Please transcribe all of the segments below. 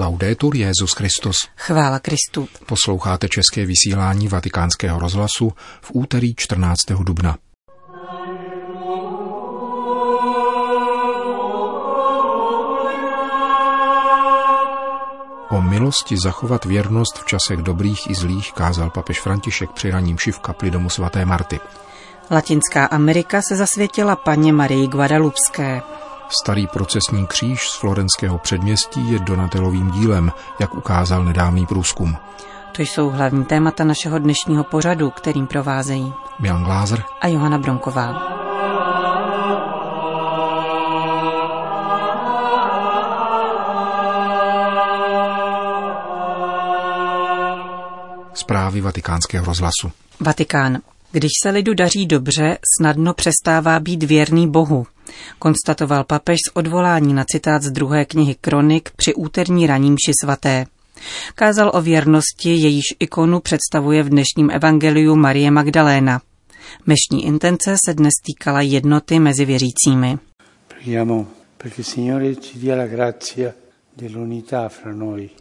Laudetur Jezus Christus. Chvála Kristu. Posloucháte české vysílání Vatikánského rozhlasu v úterý 14. dubna. O milosti zachovat věrnost v časech dobrých i zlých kázal papež František při raním šiv kapli domu svaté Marty. Latinská Amerika se zasvětila paně Marii Guadalupské. Starý procesní kříž z florenského předměstí je Donatelovým dílem, jak ukázal nedávný průzkum. To jsou hlavní témata našeho dnešního pořadu, kterým provázejí Milan Glázer a Johana Bronková. Zprávy vatikánského rozhlasu. Vatikán. Když se lidu daří dobře, snadno přestává být věrný Bohu, konstatoval papež s odvolání na citát z druhé knihy Kronik při úterní ranímši svaté. Kázal o věrnosti, jejíž ikonu představuje v dnešním evangeliu Marie Magdaléna. Mešní intence se dnes týkala jednoty mezi věřícími.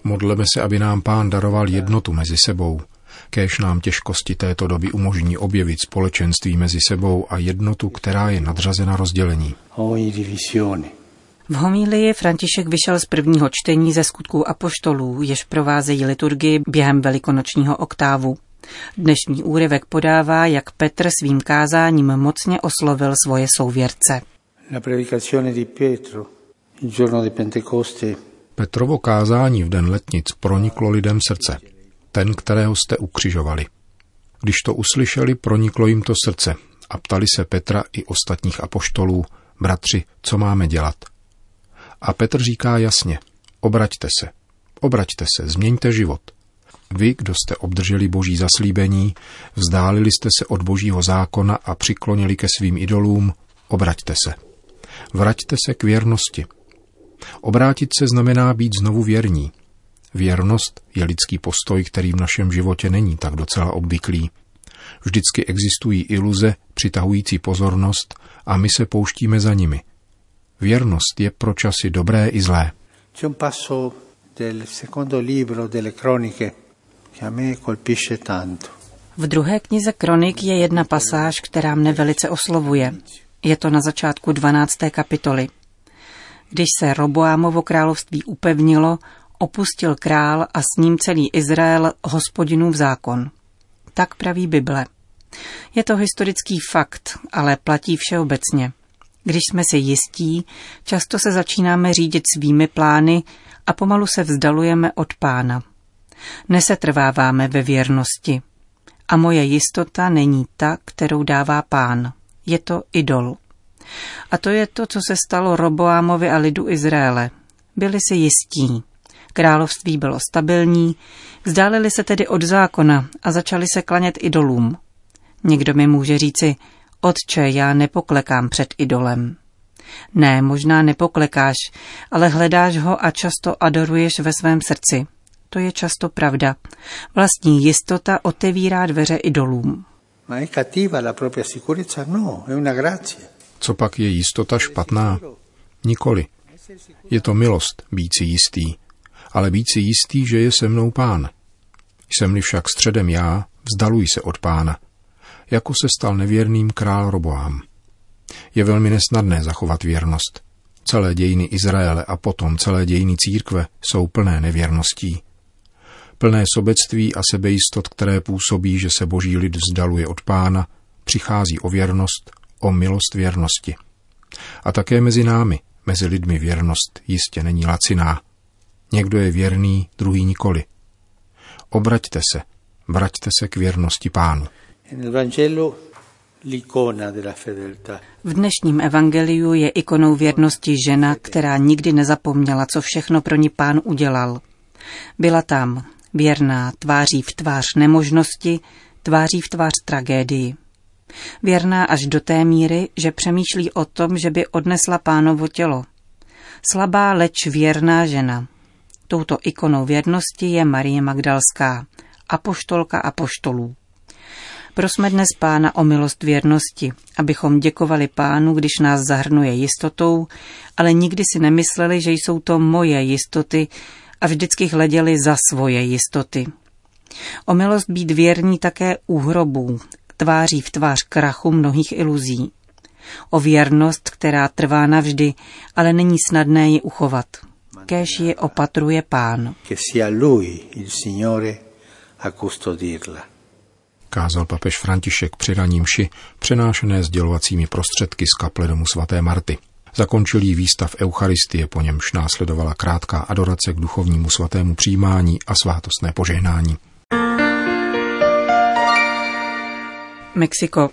Modleme se, aby nám pán daroval jednotu mezi sebou. Kéž nám těžkosti této doby umožní objevit společenství mezi sebou a jednotu, která je nadřazena rozdělení. V homílii František vyšel z prvního čtení ze skutků apoštolů, jež provázejí liturgii během velikonočního oktávu. Dnešní úryvek podává, jak Petr svým kázáním mocně oslovil svoje souvěrce. Petrovo kázání v den letnic proniklo lidem srdce ten, kterého jste ukřižovali. Když to uslyšeli, proniklo jim to srdce a ptali se Petra i ostatních apoštolů, bratři, co máme dělat. A Petr říká jasně, obraťte se, obraťte se, změňte život. Vy, kdo jste obdrželi boží zaslíbení, vzdálili jste se od božího zákona a přiklonili ke svým idolům, obraťte se. Vraťte se k věrnosti. Obrátit se znamená být znovu věrní, Věrnost je lidský postoj, který v našem životě není tak docela obvyklý. Vždycky existují iluze přitahující pozornost a my se pouštíme za nimi. Věrnost je pro časy dobré i zlé. V druhé knize Kronik je jedna pasáž, která mne velice oslovuje. Je to na začátku 12. kapitoly. Když se Roboámovo království upevnilo, opustil král a s ním celý Izrael hospodinův zákon. Tak praví Bible. Je to historický fakt, ale platí všeobecně. Když jsme si jistí, často se začínáme řídit svými plány a pomalu se vzdalujeme od pána. Nesetrváváme ve věrnosti. A moje jistota není ta, kterou dává pán. Je to idol. A to je to, co se stalo Roboámovi a lidu Izraele. Byli si jistí. Království bylo stabilní, vzdálili se tedy od zákona a začali se klanět idolům. Někdo mi může říci, otče, já nepoklekám před idolem. Ne, možná nepoklekáš, ale hledáš ho a často adoruješ ve svém srdci. To je často pravda. Vlastní jistota otevírá dveře idolům. No, Co pak je jistota špatná? Nikoli. Je to milost být si jistý ale být si jistý, že je se mnou pán. Jsem-li však středem já, vzdaluj se od pána, jako se stal nevěrným král Roboám. Je velmi nesnadné zachovat věrnost. Celé dějiny Izraele a potom celé dějiny církve jsou plné nevěrností. Plné sobectví a sebejistot, které působí, že se boží lid vzdaluje od pána, přichází o věrnost, o milost věrnosti. A také mezi námi, mezi lidmi věrnost jistě není laciná. Někdo je věrný, druhý nikoli. Obraťte se, vraťte se k věrnosti pánu. V dnešním evangeliu je ikonou věrnosti žena, která nikdy nezapomněla, co všechno pro ní pán udělal. Byla tam, věrná, tváří v tvář nemožnosti, tváří v tvář tragédii. Věrná až do té míry, že přemýšlí o tom, že by odnesla pánovo tělo. Slabá, leč věrná žena – Touto ikonou věrnosti je Marie Magdalská, apoštolka apoštolů. Prosme dnes Pána o milost věrnosti, abychom děkovali Pánu, když nás zahrnuje jistotou, ale nikdy si nemysleli, že jsou to moje jistoty a vždycky hleděli za svoje jistoty. O milost být věrní také u hrobů, tváří v tvář krachu mnohých iluzí. O věrnost, která trvá navždy, ale není snadné ji uchovat. Kéž ji opatruje pán. Kázal papež František při raním ši, přenášené sdělovacími prostředky z kaple domu svaté Marty. Zakončil jí výstav Eucharistie, po němž následovala krátká adorace k duchovnímu svatému přijímání a svátostné požehnání. Mexiko.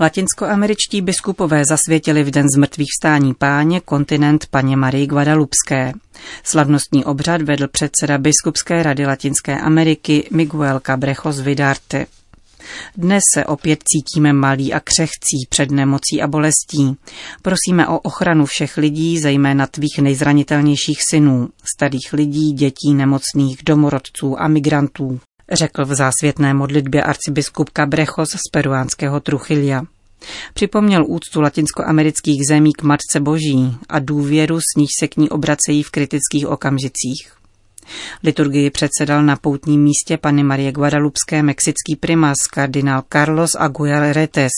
Latinskoameričtí biskupové zasvětili v den zmrtvých vstání páně kontinent paně Marie Guadalupské. Slavnostní obřad vedl předseda Biskupské rady Latinské Ameriky Miguel Cabrejos Vidarte. Dnes se opět cítíme malí a křehcí před nemocí a bolestí. Prosíme o ochranu všech lidí, zejména tvých nejzranitelnějších synů, starých lidí, dětí, nemocných, domorodců a migrantů řekl v zásvětné modlitbě arcibiskup Cabrejos z peruánského Truchilia. Připomněl úctu latinskoamerických zemí k Matce Boží a důvěru, s níž se k ní obracejí v kritických okamžicích. Liturgii předsedal na poutním místě Pany Marie Guadalupské mexický primas kardinál Carlos Aguilar Retes.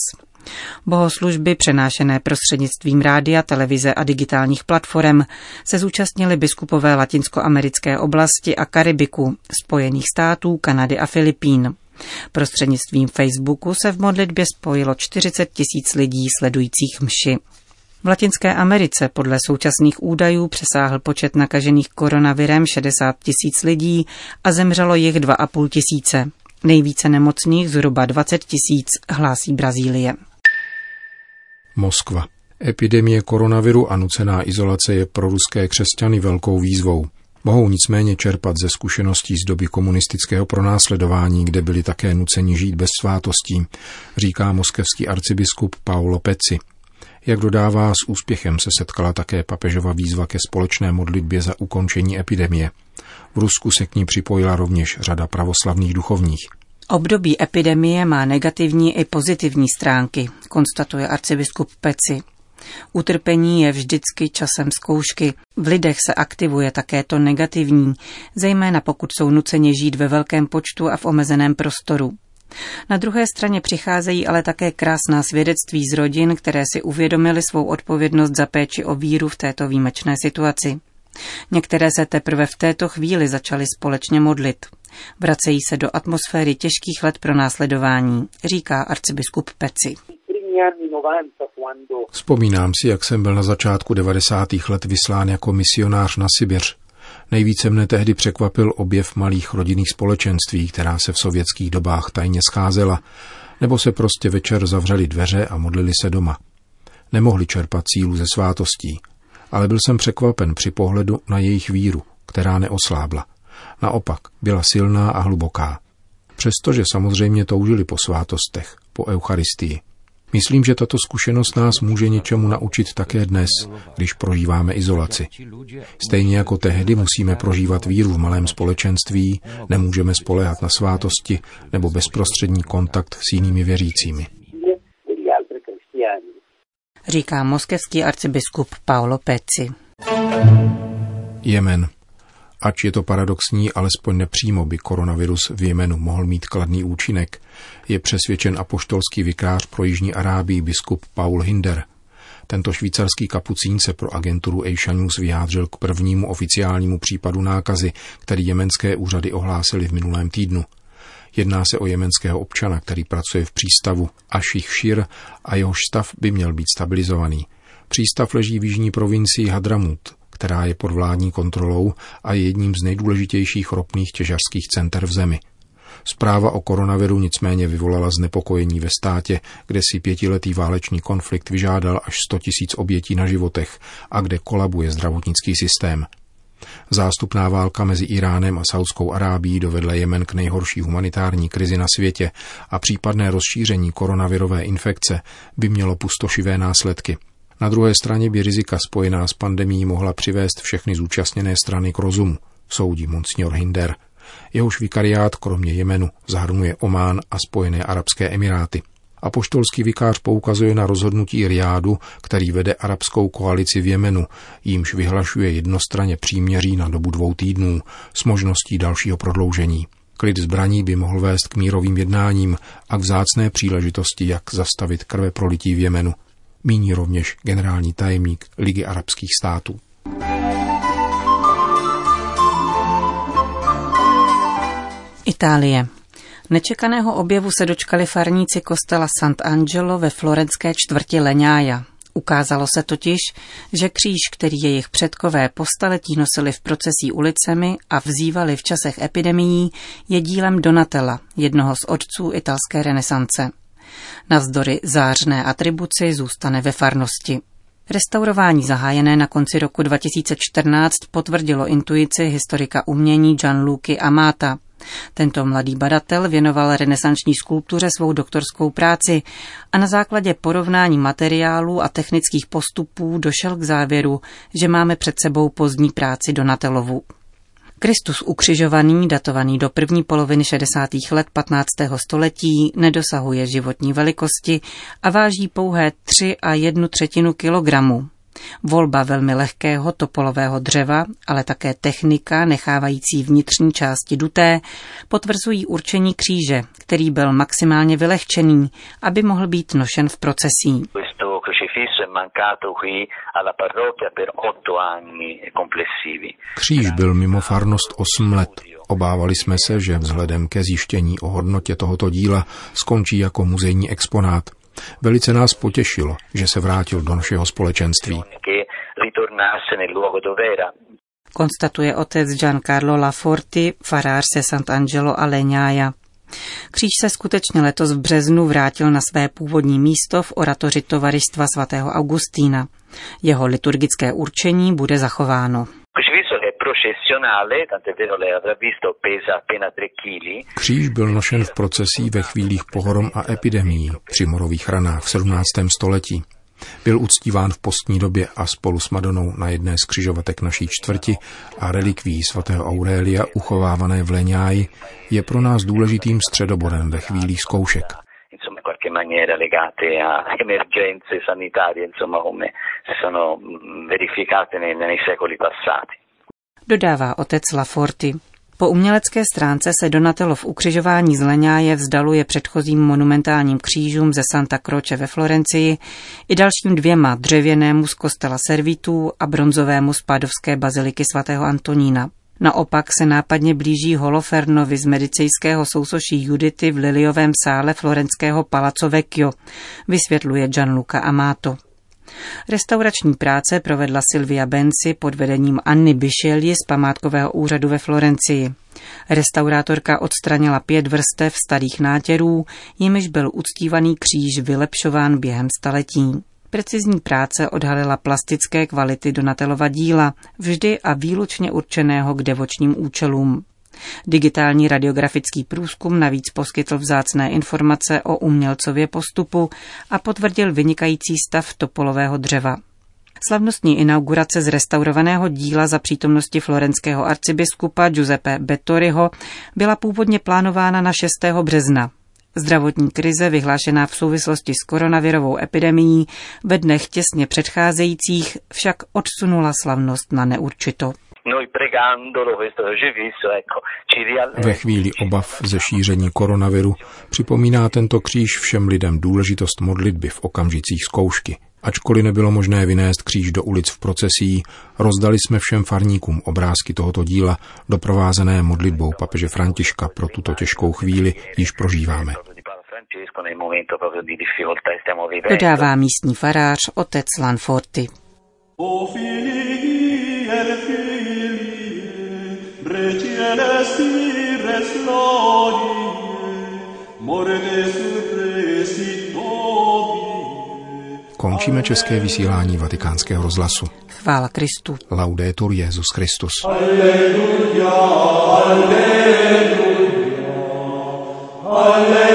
Bohoslužby přenášené prostřednictvím rádia, televize a digitálních platform se zúčastnili biskupové latinskoamerické oblasti a Karibiku, Spojených států, Kanady a Filipín. Prostřednictvím Facebooku se v modlitbě spojilo 40 tisíc lidí sledujících mši. V Latinské Americe podle současných údajů přesáhl počet nakažených koronavirem 60 tisíc lidí a zemřelo jich 2,5 tisíce. Nejvíce nemocných zhruba 20 tisíc hlásí Brazílie. Moskva. Epidemie koronaviru a nucená izolace je pro ruské křesťany velkou výzvou. Mohou nicméně čerpat ze zkušeností z doby komunistického pronásledování, kde byli také nuceni žít bez svátostí, říká moskevský arcibiskup Paolo Peci. Jak dodává, s úspěchem se setkala také papežova výzva ke společné modlitbě za ukončení epidemie. V Rusku se k ní připojila rovněž řada pravoslavných duchovních. Období epidemie má negativní i pozitivní stránky, konstatuje arcibiskup Peci. Utrpení je vždycky časem zkoušky. V lidech se aktivuje také to negativní, zejména pokud jsou nuceni žít ve velkém počtu a v omezeném prostoru. Na druhé straně přicházejí ale také krásná svědectví z rodin, které si uvědomili svou odpovědnost za péči o víru v této výjimečné situaci. Některé se teprve v této chvíli začaly společně modlit. Vracejí se do atmosféry těžkých let pro následování, říká arcibiskup Peci. Vzpomínám si, jak jsem byl na začátku 90. let vyslán jako misionář na Sibiř. Nejvíce mne tehdy překvapil objev malých rodinných společenství, která se v sovětských dobách tajně scházela, nebo se prostě večer zavřeli dveře a modlili se doma. Nemohli čerpat sílu ze svátostí, ale byl jsem překvapen při pohledu na jejich víru, která neoslábla. Naopak, byla silná a hluboká. Přestože samozřejmě toužili po svátostech, po Eucharistii. Myslím, že tato zkušenost nás může něčemu naučit také dnes, když prožíváme izolaci. Stejně jako tehdy musíme prožívat víru v malém společenství, nemůžeme spolehat na svátosti nebo bezprostřední kontakt s jinými věřícími. Říká moskevský arcibiskup Paolo Peci. Jemen. Ač je to paradoxní, alespoň nepřímo by koronavirus v Jemenu mohl mít kladný účinek, je přesvědčen apoštolský vikář pro Jižní Arábii biskup Paul Hinder. Tento švýcarský kapucín se pro agenturu Asia News vyjádřil k prvnímu oficiálnímu případu nákazy, který jemenské úřady ohlásily v minulém týdnu. Jedná se o jemenského občana, který pracuje v přístavu Ashich Shir a jehož stav by měl být stabilizovaný. Přístav leží v jižní provincii Hadramut, která je pod vládní kontrolou a je jedním z nejdůležitějších ropných těžařských center v zemi. Zpráva o koronaviru nicméně vyvolala znepokojení ve státě, kde si pětiletý válečný konflikt vyžádal až 100 tisíc obětí na životech a kde kolabuje zdravotnický systém. Zástupná válka mezi Iránem a Saudskou Arábií dovedla Jemen k nejhorší humanitární krizi na světě a případné rozšíření koronavirové infekce by mělo pustošivé následky – na druhé straně by rizika spojená s pandemí mohla přivést všechny zúčastněné strany k rozumu, soudí Monsignor Hinder. Jehož vikariát kromě Jemenu zahrnuje Omán a Spojené arabské emiráty. Apoštolský vikář poukazuje na rozhodnutí Riádu, který vede arabskou koalici v Jemenu, jímž vyhlašuje jednostranně příměří na dobu dvou týdnů s možností dalšího prodloužení. Klid zbraní by mohl vést k mírovým jednáním a k vzácné příležitosti, jak zastavit krve prolití v Jemenu. Míní rovněž generální tajemník Ligy arabských států. Itálie. Nečekaného objevu se dočkali farníci kostela Sant'Angelo ve florenské čtvrti Leňája. Ukázalo se totiž, že kříž, který jejich předkové po staletí nosili v procesí ulicemi a vzývali v časech epidemií, je dílem Donatella, jednoho z otců italské renesance. Navzdory zářné atribuci zůstane ve farnosti. Restaurování zahájené na konci roku 2014 potvrdilo intuici historika umění Gianluca Amata. Tento mladý badatel věnoval renesanční skulptuře svou doktorskou práci a na základě porovnání materiálů a technických postupů došel k závěru, že máme před sebou pozdní práci Donatelovu. Kristus ukřižovaný, datovaný do první poloviny 60. let 15. století, nedosahuje životní velikosti a váží pouhé 3 a jednu třetinu kilogramu. Volba velmi lehkého topolového dřeva, ale také technika nechávající vnitřní části duté, potvrzují určení kříže, který byl maximálně vylehčený, aby mohl být nošen v procesí. Kříž byl mimo farnost 8 let. Obávali jsme se, že vzhledem ke zjištění o hodnotě tohoto díla skončí jako muzejní exponát. Velice nás potěšilo, že se vrátil do našeho společenství. Konstatuje otec Giancarlo Laforti, farář se Sant'Angelo a Leňája. Kříž se skutečně letos v březnu vrátil na své původní místo v oratoři tovaristva svatého Augustína. Jeho liturgické určení bude zachováno. Kříž byl nošen v procesí ve chvílích pohorom a epidemií při morových ranách v 17. století. Byl uctíván v postní době a spolu s Madonou na jedné z křižovatek naší čtvrti a relikví svatého Aurelia uchovávané v Leňáji je pro nás důležitým středobodem ve chvílích zkoušek qualche maniera legate a emergenze sanitarie, insomma, come si sono verificate nei, nei secoli passati. Dodává otec Laforti. Po umělecké stránce se Donatello v ukřižování z Leňáje vzdaluje předchozím monumentálním křížům ze Santa Croce ve Florencii i dalším dvěma dřevěnému z kostela Servitů a bronzovému z Padovské baziliky svatého Antonína. Naopak se nápadně blíží Holofernovi z medicejského sousoší Judity v Liliovém sále florenského Palazzo Vecchio, vysvětluje Gianluca Amato. Restaurační práce provedla Silvia Benci pod vedením Anny Bišelji z památkového úřadu ve Florencii. Restaurátorka odstranila pět vrstev starých nátěrů, jimiž byl uctívaný kříž vylepšován během staletí. Precizní práce odhalila plastické kvality Donatelova díla, vždy a výlučně určeného k devočním účelům. Digitální radiografický průzkum navíc poskytl vzácné informace o umělcově postupu a potvrdil vynikající stav topolového dřeva. Slavnostní inaugurace z restaurovaného díla za přítomnosti florenského arcibiskupa Giuseppe Bettoriho byla původně plánována na 6. března. Zdravotní krize vyhlášená v souvislosti s koronavirovou epidemií ve dnech těsně předcházejících však odsunula slavnost na neurčito. Ve chvíli obav ze šíření koronaviru připomíná tento kříž všem lidem důležitost modlitby v okamžicích zkoušky. Ačkoliv nebylo možné vynést kříž do ulic v procesí, rozdali jsme všem farníkům obrázky tohoto díla, doprovázené modlitbou papeže Františka pro tuto těžkou chvíli, již prožíváme. Dodává místní farář otec Končíme české vysílání vatikánského rozhlasu. Chvála Kristu. Laudetur Jezus Christus. Alleluja, alleluja, alleluja.